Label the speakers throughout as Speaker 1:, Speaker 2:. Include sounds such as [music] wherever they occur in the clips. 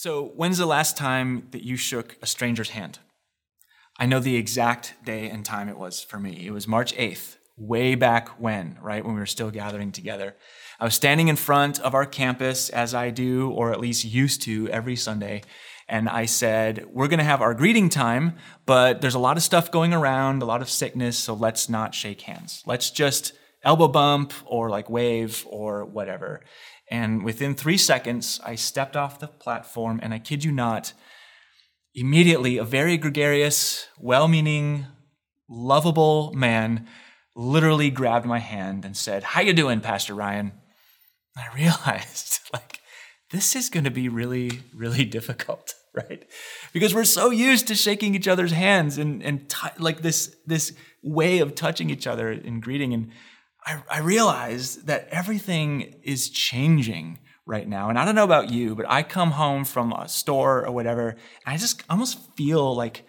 Speaker 1: So, when's the last time that you shook a stranger's hand? I know the exact day and time it was for me. It was March 8th, way back when, right? When we were still gathering together. I was standing in front of our campus, as I do, or at least used to, every Sunday. And I said, We're going to have our greeting time, but there's a lot of stuff going around, a lot of sickness, so let's not shake hands. Let's just elbow bump or like wave or whatever. And within three seconds, I stepped off the platform, and I kid you not, immediately a very gregarious, well meaning, lovable man literally grabbed my hand and said, How you doing, Pastor Ryan? I [laughs] realized, like, this is going to be really, really difficult, [laughs] right? Because we're so used to shaking each other's hands and, and t- like this, this way of touching each other in greeting. And I, I realized that everything is changing right now. And I don't know about you, but I come home from a store or whatever, and I just almost feel like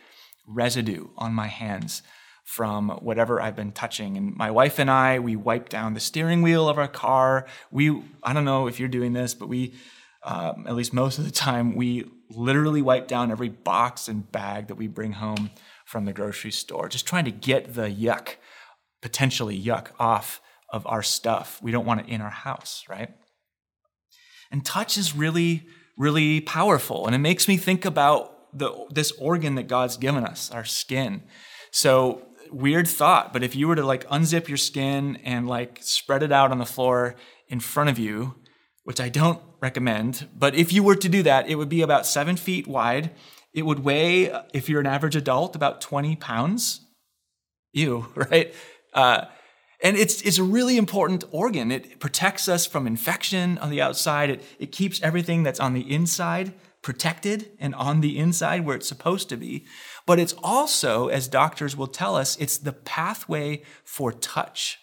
Speaker 1: residue on my hands from whatever I've been touching. And my wife and I, we wipe down the steering wheel of our car. We, I don't know if you're doing this, but we, um, at least most of the time, we literally wipe down every box and bag that we bring home from the grocery store, just trying to get the yuck, potentially yuck, off of our stuff. We don't want it in our house, right? And touch is really, really powerful. And it makes me think about the, this organ that God's given us, our skin. So, weird thought, but if you were to like unzip your skin and like spread it out on the floor in front of you, which I don't recommend, but if you were to do that, it would be about seven feet wide. It would weigh, if you're an average adult, about 20 pounds. Ew, [laughs] right? Uh, and it's, it's a really important organ. It protects us from infection on the outside. It, it keeps everything that's on the inside protected and on the inside where it's supposed to be. But it's also, as doctors will tell us, it's the pathway for touch.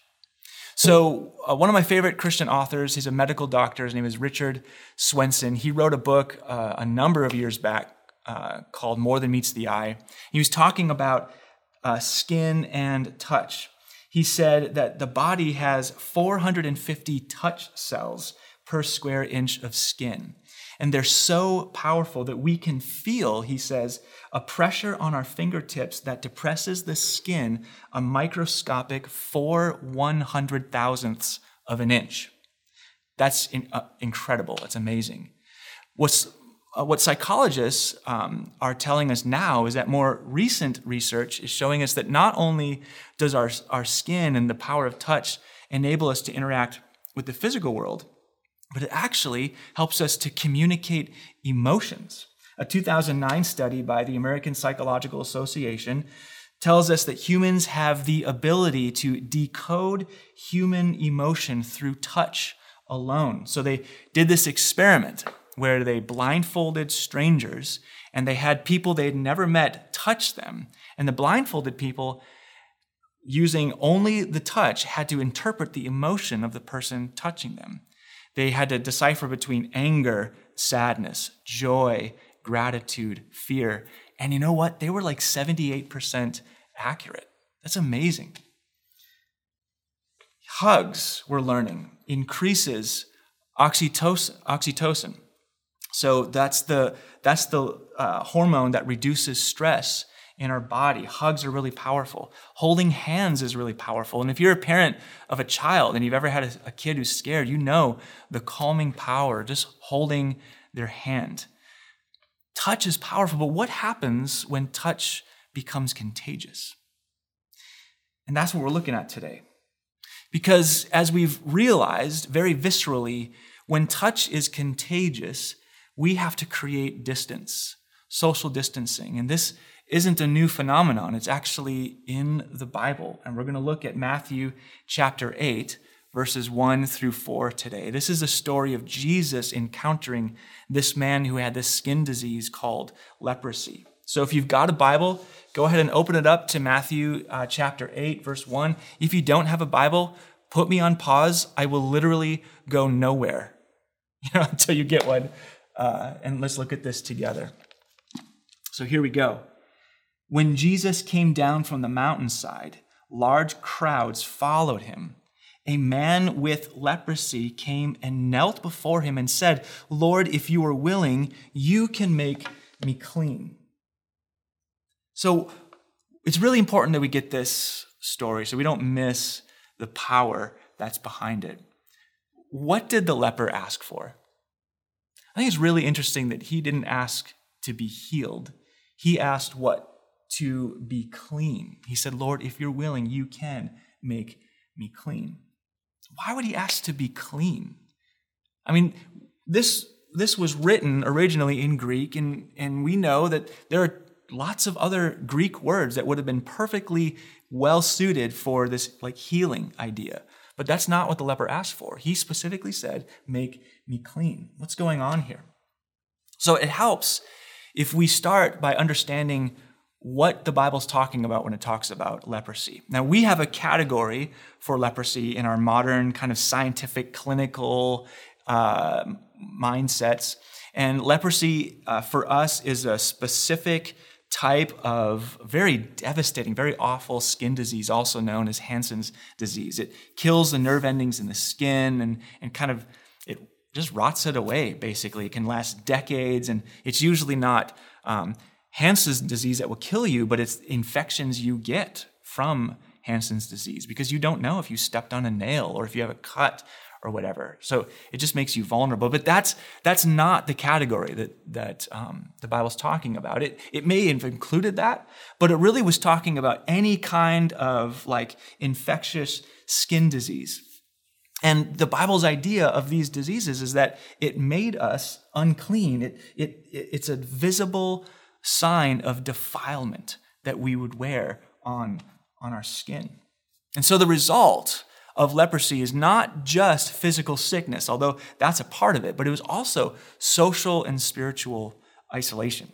Speaker 1: So, uh, one of my favorite Christian authors, he's a medical doctor, his name is Richard Swenson. He wrote a book uh, a number of years back uh, called More Than Meets the Eye. He was talking about uh, skin and touch he said that the body has 450 touch cells per square inch of skin. And they're so powerful that we can feel, he says, a pressure on our fingertips that depresses the skin a microscopic four one hundred thousandths of an inch. That's in, uh, incredible. That's amazing. What's uh, what psychologists um, are telling us now is that more recent research is showing us that not only does our, our skin and the power of touch enable us to interact with the physical world, but it actually helps us to communicate emotions. A 2009 study by the American Psychological Association tells us that humans have the ability to decode human emotion through touch alone. So they did this experiment where they blindfolded strangers and they had people they'd never met touch them. And the blindfolded people, using only the touch, had to interpret the emotion of the person touching them. They had to decipher between anger, sadness, joy, gratitude, fear. And you know what? They were like 78% accurate. That's amazing. Hugs, we're learning, increases oxytocin. oxytocin so that's the, that's the uh, hormone that reduces stress in our body. Hugs are really powerful. Holding hands is really powerful. And if you're a parent of a child and you've ever had a, a kid who's scared, you know the calming power just holding their hand. Touch is powerful, but what happens when touch becomes contagious? And that's what we're looking at today. Because as we've realized very viscerally, when touch is contagious, we have to create distance, social distancing. And this isn't a new phenomenon, it's actually in the Bible. And we're going to look at Matthew chapter 8, verses 1 through 4 today. This is a story of Jesus encountering this man who had this skin disease called leprosy. So if you've got a Bible, go ahead and open it up to Matthew uh, chapter 8, verse 1. If you don't have a Bible, put me on pause. I will literally go nowhere you [laughs] know, until you get one. Uh, and let's look at this together. So here we go. When Jesus came down from the mountainside, large crowds followed him, a man with leprosy came and knelt before him and said, Lord, if you are willing, you can make me clean. So it's really important that we get this story so we don't miss the power that's behind it. What did the leper ask for? I think it's really interesting that he didn't ask to be healed. He asked what? To be clean. He said, Lord, if you're willing, you can make me clean. Why would he ask to be clean? I mean, this, this was written originally in Greek, and, and we know that there are lots of other Greek words that would have been perfectly well suited for this like healing idea. But that's not what the leper asked for. He specifically said, Make me clean. What's going on here? So it helps if we start by understanding what the Bible's talking about when it talks about leprosy. Now, we have a category for leprosy in our modern kind of scientific clinical uh, mindsets. And leprosy uh, for us is a specific type of very devastating, very awful skin disease, also known as Hansen's disease. It kills the nerve endings in the skin and, and kind of it just rots it away, basically. It can last decades, and it's usually not um, Hansen's disease that will kill you, but it's infections you get from Hansen's disease because you don't know if you stepped on a nail or if you have a cut or whatever. So it just makes you vulnerable. But that's that's not the category that that um, the Bible's talking about. It it may have included that, but it really was talking about any kind of like infectious skin disease. And the Bible's idea of these diseases is that it made us unclean. It, it, it's a visible sign of defilement that we would wear on, on our skin. And so the result of leprosy is not just physical sickness, although that's a part of it, but it was also social and spiritual isolation.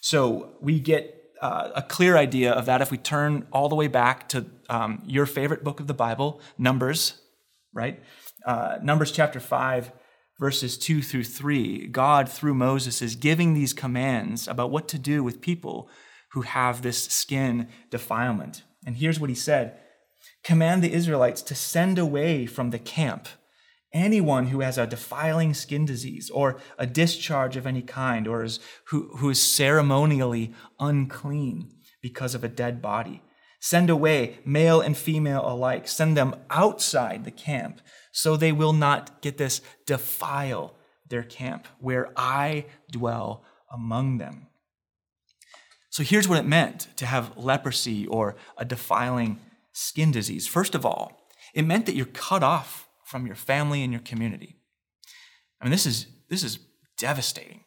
Speaker 1: So we get uh, a clear idea of that if we turn all the way back to um, your favorite book of the Bible, Numbers, right? Uh, Numbers chapter 5, verses 2 through 3. God, through Moses, is giving these commands about what to do with people who have this skin defilement. And here's what he said command the Israelites to send away from the camp anyone who has a defiling skin disease or a discharge of any kind or is, who, who is ceremonially unclean because of a dead body. Send away male and female alike. Send them outside the camp so they will not get this defile their camp where I dwell among them. So here's what it meant to have leprosy or a defiling skin disease. First of all, it meant that you're cut off from your family and your community. I mean, this is, this is devastating.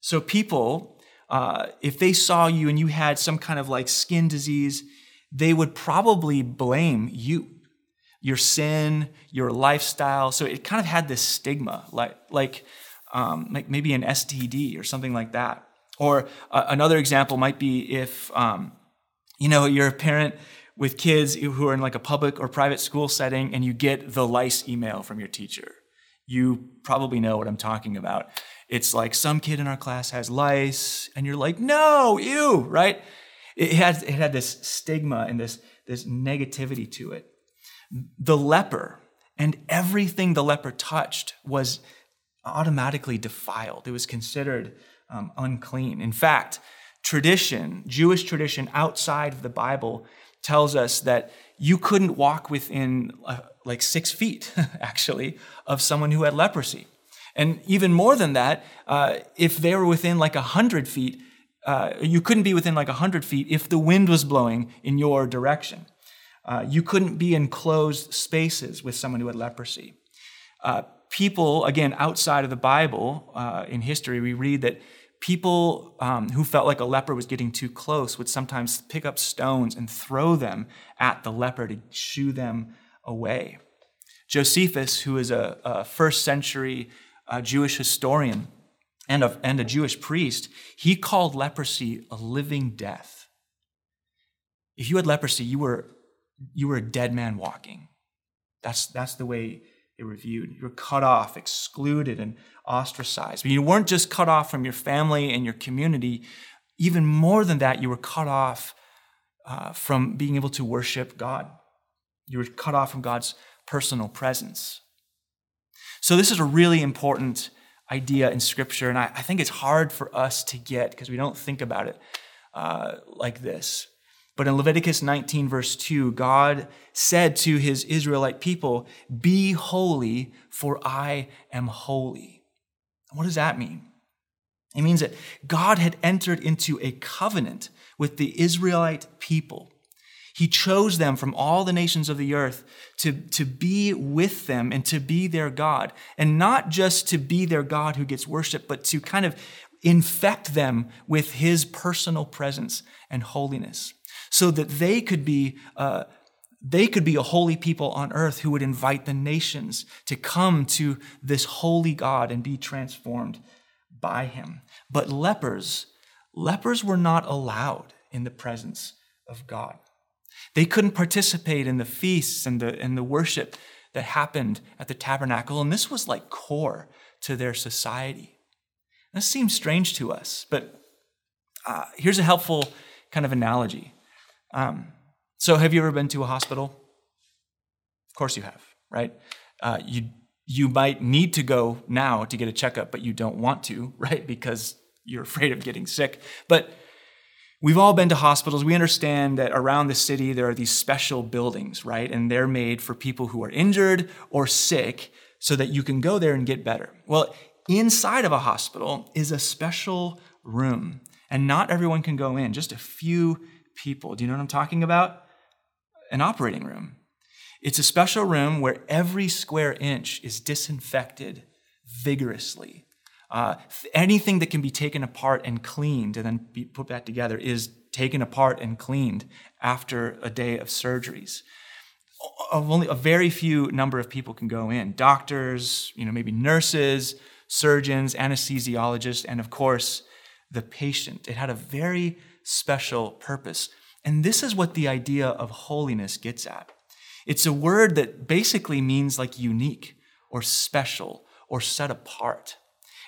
Speaker 1: So, people, uh, if they saw you and you had some kind of like skin disease, they would probably blame you, your sin, your lifestyle. So, it kind of had this stigma, like, like, um, like maybe an STD or something like that. Or uh, another example might be if, um, you know, you're a parent with kids who are in like a public or private school setting and you get the lice email from your teacher. You probably know what I'm talking about. It's like some kid in our class has lice, and you're like, no, ew, right? It had, it had this stigma and this, this negativity to it. The leper and everything the leper touched was automatically defiled. It was considered um, unclean. In fact, tradition, Jewish tradition outside of the Bible, tells us that you couldn't walk within uh, like six feet, [laughs] actually, of someone who had leprosy. And even more than that, uh, if they were within like a hundred feet, uh, you couldn't be within like a hundred feet if the wind was blowing in your direction. Uh, you couldn't be in closed spaces with someone who had leprosy. Uh, people, again, outside of the Bible, uh, in history, we read that people um, who felt like a leper was getting too close would sometimes pick up stones and throw them at the leper to shoo them away. Josephus, who is a, a first century uh, Jewish historian and a, and a Jewish priest, he called leprosy a living death. If you had leprosy, you were, you were a dead man walking. That's, that's the way were. You were cut off, excluded, and ostracized. But you weren't just cut off from your family and your community. Even more than that, you were cut off uh, from being able to worship God. You were cut off from God's personal presence. So, this is a really important idea in Scripture, and I, I think it's hard for us to get because we don't think about it uh, like this. But in Leviticus 19, verse 2, God said to his Israelite people, Be holy, for I am holy. What does that mean? It means that God had entered into a covenant with the Israelite people. He chose them from all the nations of the earth to, to be with them and to be their God. And not just to be their God who gets worshiped, but to kind of infect them with his personal presence and holiness so that they could be uh, they could be a holy people on earth who would invite the nations to come to this holy God and be transformed by him. But lepers, lepers were not allowed in the presence of God. They couldn't participate in the feasts and the, and the worship that happened at the tabernacle, and this was like core to their society. This seems strange to us, but uh, here's a helpful kind of analogy. Um, so, have you ever been to a hospital? Of course you have, right? Uh, you you might need to go now to get a checkup, but you don't want to, [laughs] right? Because you're afraid of getting sick. But we've all been to hospitals. We understand that around the city there are these special buildings, right? And they're made for people who are injured or sick so that you can go there and get better. Well, inside of a hospital is a special room, and not everyone can go in, just a few people. Do you know what I'm talking about? An operating room. It's a special room where every square inch is disinfected vigorously. Uh, anything that can be taken apart and cleaned and then be put back together is taken apart and cleaned after a day of surgeries. Only a very few number of people can go in. Doctors, you know, maybe nurses, surgeons, anesthesiologists, and of course, the patient. It had a very special purpose. And this is what the idea of holiness gets at. It's a word that basically means like unique or special or set apart.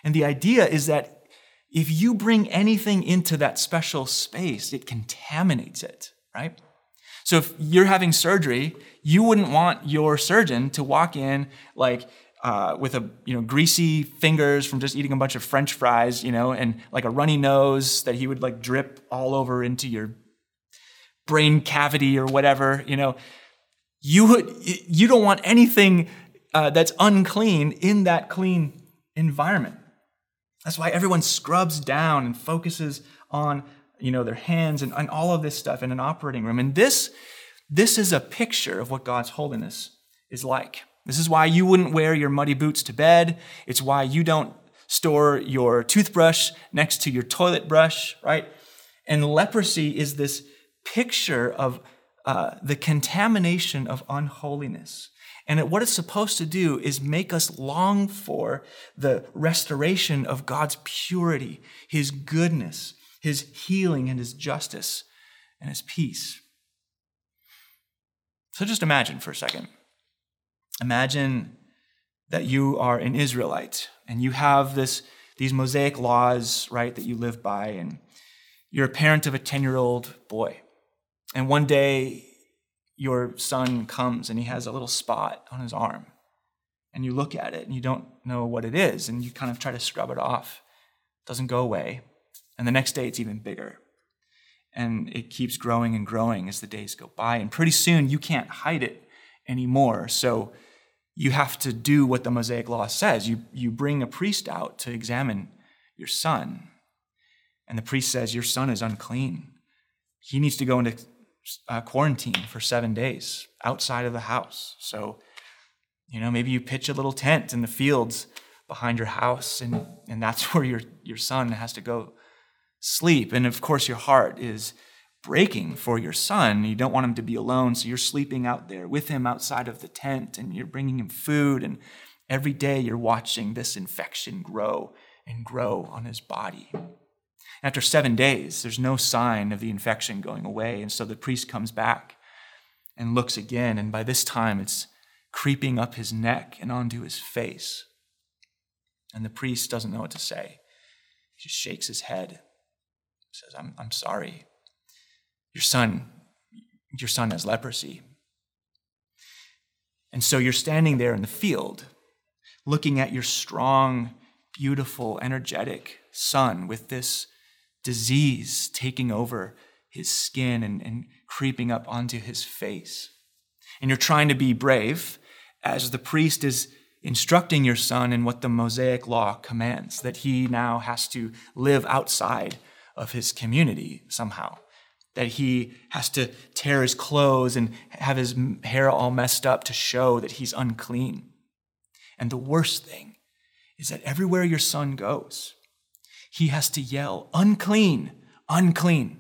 Speaker 1: And the idea is that if you bring anything into that special space, it contaminates it, right? So if you're having surgery, you wouldn't want your surgeon to walk in like uh, with a you know greasy fingers from just eating a bunch of French fries, you know, and like a runny nose that he would like drip all over into your brain cavity or whatever, you know. You would you don't want anything uh, that's unclean in that clean environment. That's why everyone scrubs down and focuses on you know their hands and, and all of this stuff in an operating room. And this this is a picture of what God's holiness is like. This is why you wouldn't wear your muddy boots to bed. It's why you don't store your toothbrush next to your toilet brush, right? And leprosy is this picture of uh, the contamination of unholiness. And what it's supposed to do is make us long for the restoration of God's purity, His goodness, His healing, and His justice, and His peace. So just imagine for a second Imagine that you are an Israelite and you have this, these Mosaic laws, right, that you live by, and you're a parent of a 10 year old boy. And one day, your son comes and he has a little spot on his arm. And you look at it and you don't know what it is, and you kind of try to scrub it off. It doesn't go away. And the next day, it's even bigger. And it keeps growing and growing as the days go by. And pretty soon, you can't hide it anymore. So you have to do what the Mosaic law says. You, you bring a priest out to examine your son. And the priest says, Your son is unclean. He needs to go into uh, quarantine for seven days outside of the house. So, you know, maybe you pitch a little tent in the fields behind your house, and, and that's [laughs] where your, your son has to go sleep. And of course, your heart is breaking for your son. You don't want him to be alone, so you're sleeping out there with him outside of the tent and you're bringing him food. And every day you're watching this infection grow and grow on his body. After seven days, there's no sign of the infection going away. And so the priest comes back and looks again. And by this time, it's creeping up his neck and onto his face. And the priest doesn't know what to say. He just shakes his head, says, I'm, I'm sorry. Your son, your son has leprosy. And so you're standing there in the field, looking at your strong, beautiful, energetic son with this disease taking over his skin and, and creeping up onto his face. And you're trying to be brave as the priest is instructing your son in what the Mosaic law commands, that he now has to live outside of his community somehow, that he has to tear his clothes and have his hair all messed up to show that he's unclean. And the worst thing is that everywhere your son goes, he has to yell, unclean, unclean,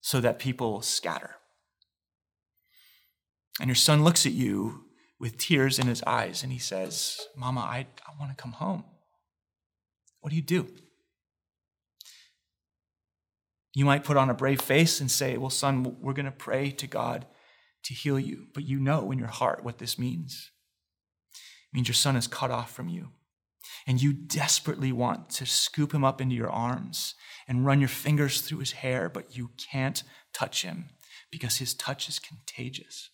Speaker 1: so that people scatter. And your son looks at you with tears in his eyes and he says, Mama, I, I want to come home. What do you do? You might put on a brave face and say, Well, son, we're going to pray to God to heal you. But you know in your heart what this means. It means your son is cut off from you. And you desperately want to scoop him up into your arms and run your fingers through his hair, but you can't touch him because his touch is contagious.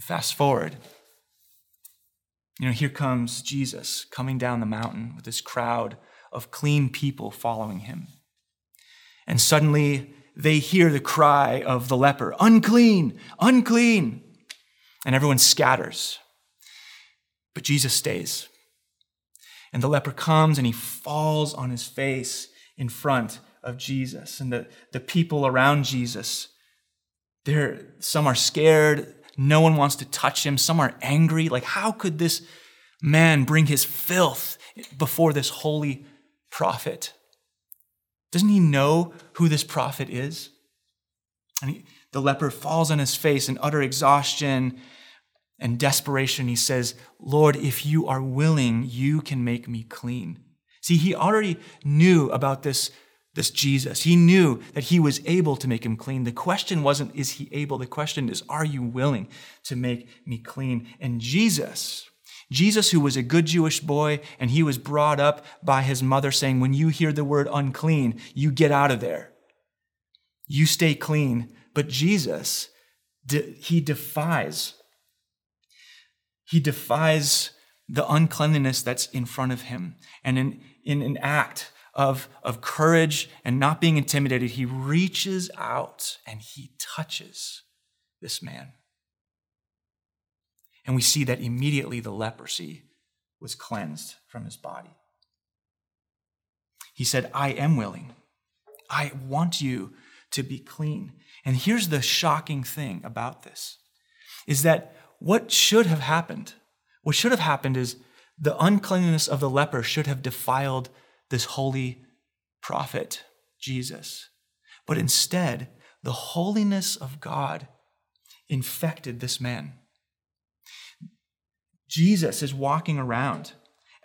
Speaker 1: Fast forward. You know, here comes Jesus coming down the mountain with this crowd of clean people following him. And suddenly they hear the cry of the leper unclean, unclean. And everyone scatters. But Jesus stays. And the leper comes and he falls on his face in front of Jesus. And the, the people around Jesus, they're, some are scared, no one wants to touch him. Some are angry. Like, how could this man bring his filth before this holy prophet? Doesn't he know who this prophet is? And he, the leper falls on his face in utter exhaustion and desperation. He says, Lord, if you are willing, you can make me clean. See, he already knew about this this Jesus. He knew that he was able to make him clean. The question wasn't, is he able? The question is, are you willing to make me clean? And Jesus, Jesus, who was a good Jewish boy, and he was brought up by his mother saying, when you hear the word unclean, you get out of there. You stay clean. But Jesus, he defies. He defies the uncleanliness that's in front of him. And in, in an act of, of courage and not being intimidated, he reaches out and he touches this man. And we see that immediately the leprosy was cleansed from his body. He said, I am willing. I want you to be clean. And here's the shocking thing about this is that what should have happened, what should have happened is the uncleanness of the leper should have defiled this holy prophet, Jesus. But instead, the holiness of God infected this man. Jesus is walking around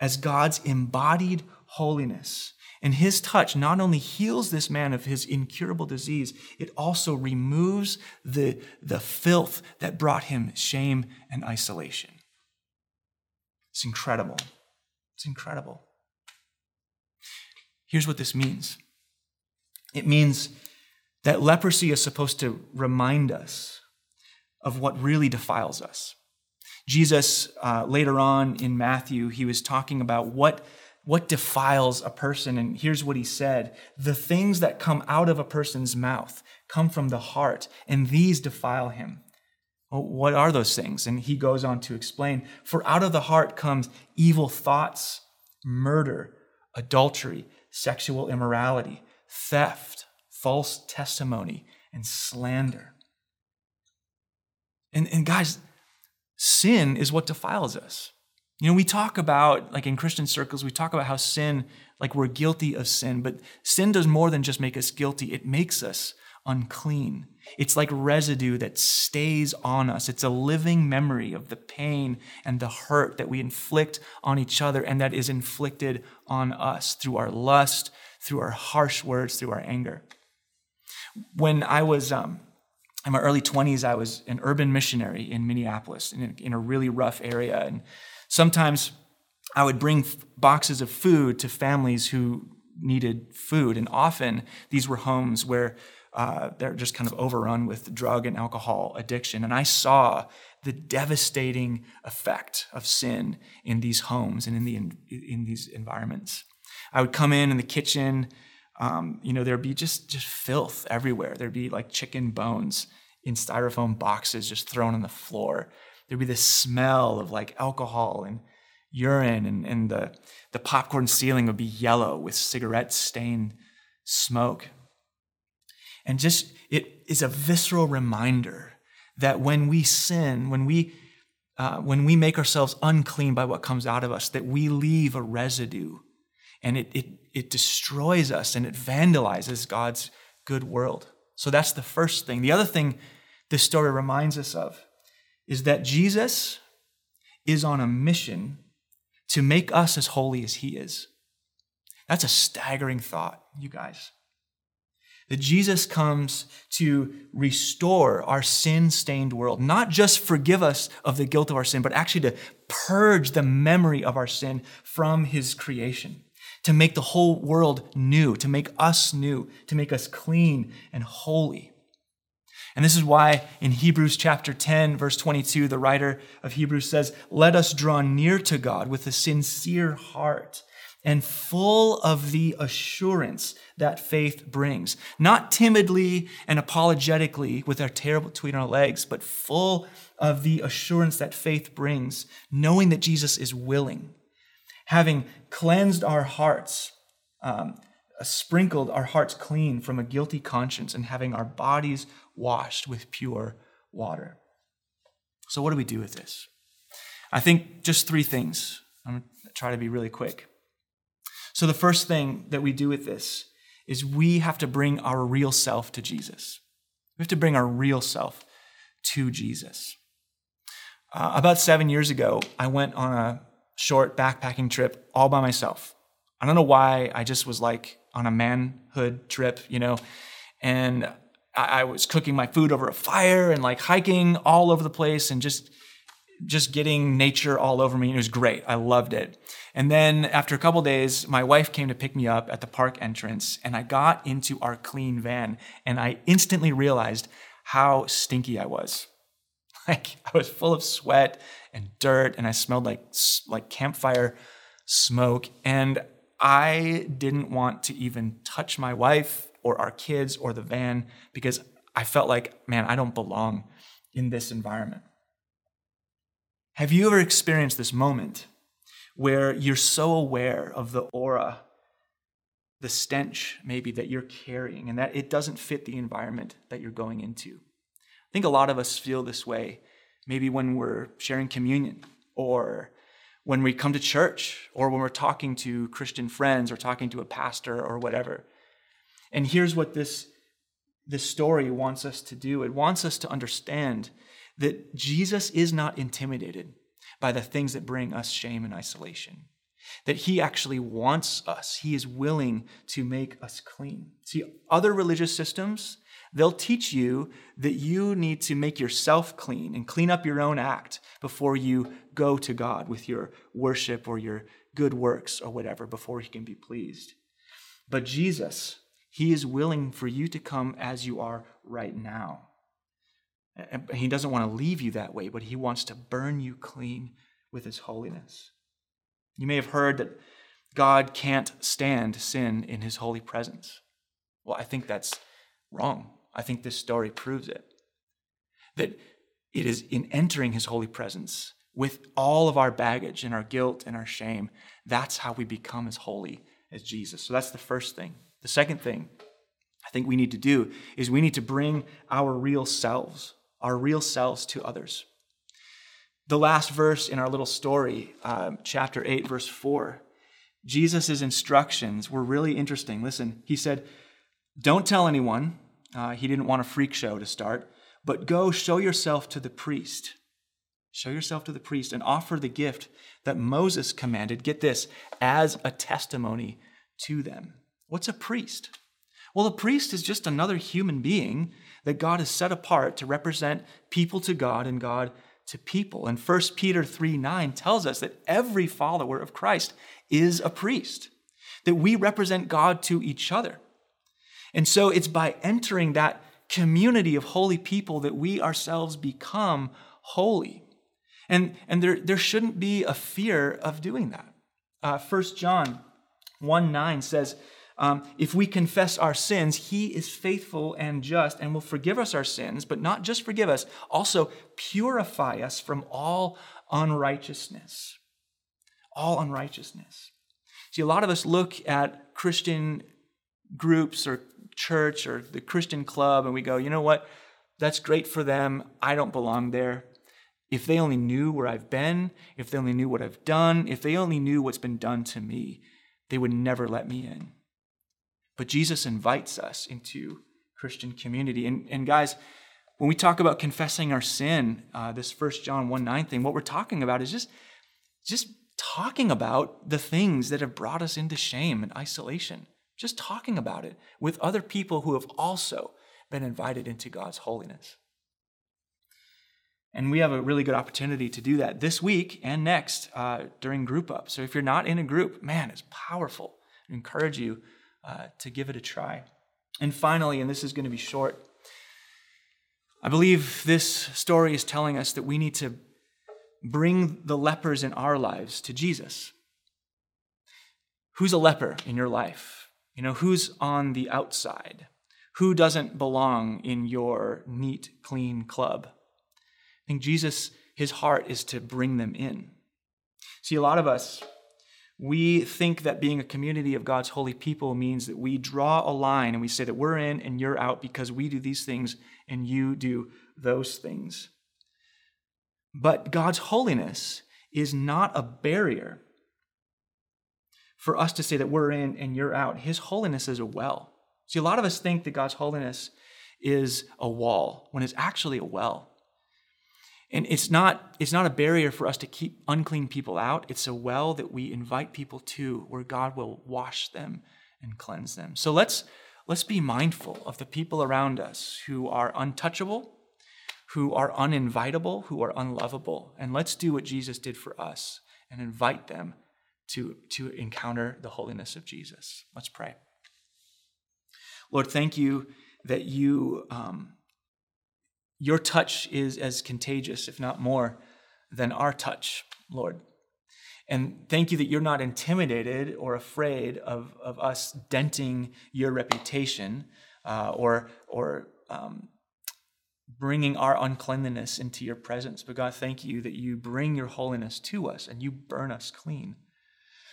Speaker 1: as God's embodied holiness. And his touch not only heals this man of his incurable disease, it also removes the, the filth that brought him shame and isolation. It's incredible. It's incredible. Here's what this means it means that leprosy is supposed to remind us of what really defiles us. Jesus, uh, later on in Matthew, he was talking about what, what defiles a person. And here's what he said The things that come out of a person's mouth come from the heart, and these defile him. Well, what are those things? And he goes on to explain For out of the heart comes evil thoughts, murder, adultery sexual immorality, theft, false testimony, and slander. And, and guys, sin is what defiles us. You know, we talk about, like in Christian circles, we talk about how sin, like we're guilty of sin, but sin does more than just make us guilty, it makes us unclean. It's like residue that stays on us. It's a living memory of the pain and the hurt that we inflict on each other and that is inflicted on us through our lust, through our harsh words, through our anger. When I was um, in my early 20s, I was an urban missionary in Minneapolis in a, in a really rough area. And sometimes I would bring boxes of food to families who needed food. And often these were homes where uh, they're just kind of overrun with drug and alcohol addiction. And I saw the devastating effect of sin in these homes and in, the, in, in these environments. I would come in in the kitchen, um, you know, there'd be just, just filth everywhere. There'd be like chicken bones in styrofoam boxes just thrown on the floor. There'd be this smell of like alcohol and urine, and, and the, the popcorn ceiling would be yellow with cigarette stained smoke. And just, it is a visceral reminder that when we sin, when we, uh, when we make ourselves unclean by what comes out of us, that we leave a residue and it, it, it destroys us and it vandalizes God's good world. So that's the first thing. The other thing this story reminds us of is that Jesus is on a mission to make us as holy as he is. That's a staggering thought, you guys. That Jesus comes to restore our sin stained world, not just forgive us of the guilt of our sin, but actually to purge the memory of our sin from his creation, to make the whole world new, to make us new, to make us clean and holy. And this is why in Hebrews chapter 10, verse 22, the writer of Hebrews says, Let us draw near to God with a sincere heart and full of the assurance that faith brings. Not timidly and apologetically with our tail between our legs, but full of the assurance that faith brings, knowing that Jesus is willing, having cleansed our hearts. Um, sprinkled our hearts clean from a guilty conscience and having our bodies washed with pure water. So, what do we do with this? I think just three things. I'm going to try to be really quick. So, the first thing that we do with this is we have to bring our real self to Jesus. We have to bring our real self to Jesus. Uh, about seven years ago, I went on a short backpacking trip all by myself. I don't know why, I just was like on a manhood trip, you know, and I, was cooking my food over a fire and like hiking all over the place and just just getting nature all over me. It was great. I loved it. And then after a couple days, my wife came to pick me up at the park entrance, and I got into our clean van, and I instantly realized how stinky I was. [laughs] Like I was full of sweat and dirt, and I smelled like like campfire smoke, and I didn't want to even touch my wife or our kids or the van because I felt like, man, I don't belong in this environment. Have you ever experienced this moment where you're so aware of the aura, the stench maybe that you're carrying, and that it doesn't fit the environment that you're going into? I think a lot of us feel this way maybe when we're sharing communion or when we come to church or when we're talking to Christian friends or talking to a pastor or whatever. And here's what this, this story wants us to do it wants us to understand that Jesus is not intimidated by the things that bring us shame and isolation. That he actually wants us. He is willing to make us clean. See, other religious systems, they'll teach you that you need to make yourself clean and clean up your own act before you go to God with your worship or your good works or whatever, before he can be pleased. But Jesus, he is willing for you to come as you are right now. He doesn't want to leave you that way, but he wants to burn you clean with his holiness. You may have heard that God can't stand sin in his holy presence. Well, I think that's wrong. I think this story proves it. That it is in entering his holy presence with all of our baggage and our guilt and our shame, that's how we become as holy as Jesus. So that's the first thing. The second thing I think we need to do is we need to bring our real selves, our real selves to others. The last verse in our little story, uh, chapter 8, verse 4, Jesus' instructions were really interesting. Listen, he said, Don't tell anyone. Uh, he didn't want a freak show to start, but go show yourself to the priest. Show yourself to the priest and offer the gift that Moses commanded, get this, as a testimony to them. What's a priest? Well, a priest is just another human being that God has set apart to represent people to God and God to people. And 1 Peter 3 9 tells us that every follower of Christ is a priest, that we represent God to each other. And so it's by entering that community of holy people that we ourselves become holy. And, and there, there shouldn't be a fear of doing that. Uh, 1 John 1 9 says, um, If we confess our sins, he is faithful and just and will forgive us our sins, but not just forgive us, also purify us from all unrighteousness. All unrighteousness. See, a lot of us look at Christian groups or church or the Christian club and we go, you know what? That's great for them. I don't belong there. If they only knew where I've been, if they only knew what I've done, if they only knew what's been done to me, they would never let me in. But Jesus invites us into Christian community. And, and guys, when we talk about confessing our sin, uh, this First John 1 9 thing, what we're talking about is just, just talking about the things that have brought us into shame and isolation. Just talking about it with other people who have also been invited into God's holiness. And we have a really good opportunity to do that this week and next uh, during group up. So if you're not in a group, man, it's powerful. I encourage you uh, to give it a try. And finally, and this is going to be short, I believe this story is telling us that we need to bring the lepers in our lives to Jesus. Who's a leper in your life? You know, who's on the outside? Who doesn't belong in your neat, clean club? I think Jesus, his heart is to bring them in. See, a lot of us, we think that being a community of God's holy people means that we draw a line and we say that we're in and you're out because we do these things and you do those things. But God's holiness is not a barrier for us to say that we're in and you're out. His holiness is a well. See, a lot of us think that God's holiness is a wall when it's actually a well. And it's not, it's not a barrier for us to keep unclean people out. It's a well that we invite people to where God will wash them and cleanse them. So let's, let's be mindful of the people around us who are untouchable, who are uninvitable, who are unlovable. And let's do what Jesus did for us and invite them to, to encounter the holiness of Jesus. Let's pray. Lord, thank you that you um, your touch is as contagious, if not more, than our touch, Lord. And thank you that you're not intimidated or afraid of, of us denting your reputation uh, or, or um, bringing our uncleanliness into your presence. But God, thank you that you bring your holiness to us and you burn us clean.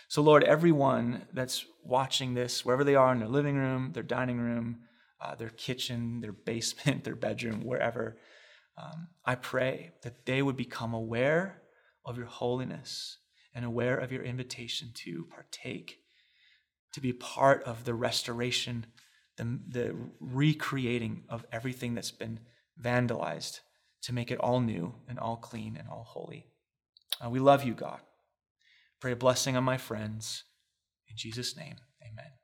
Speaker 1: So, Lord, everyone that's watching this, wherever they are in their living room, their dining room, uh, their kitchen, their [laughs] basement, their bedroom, wherever, um, I pray that they would become aware of your holiness and aware of your invitation to partake, to be part of the restoration, the, the recreating of everything that's been vandalized, to make it all new and all clean and all holy. Uh, we love you, God. Pray a blessing on my friends. In Jesus' name, amen.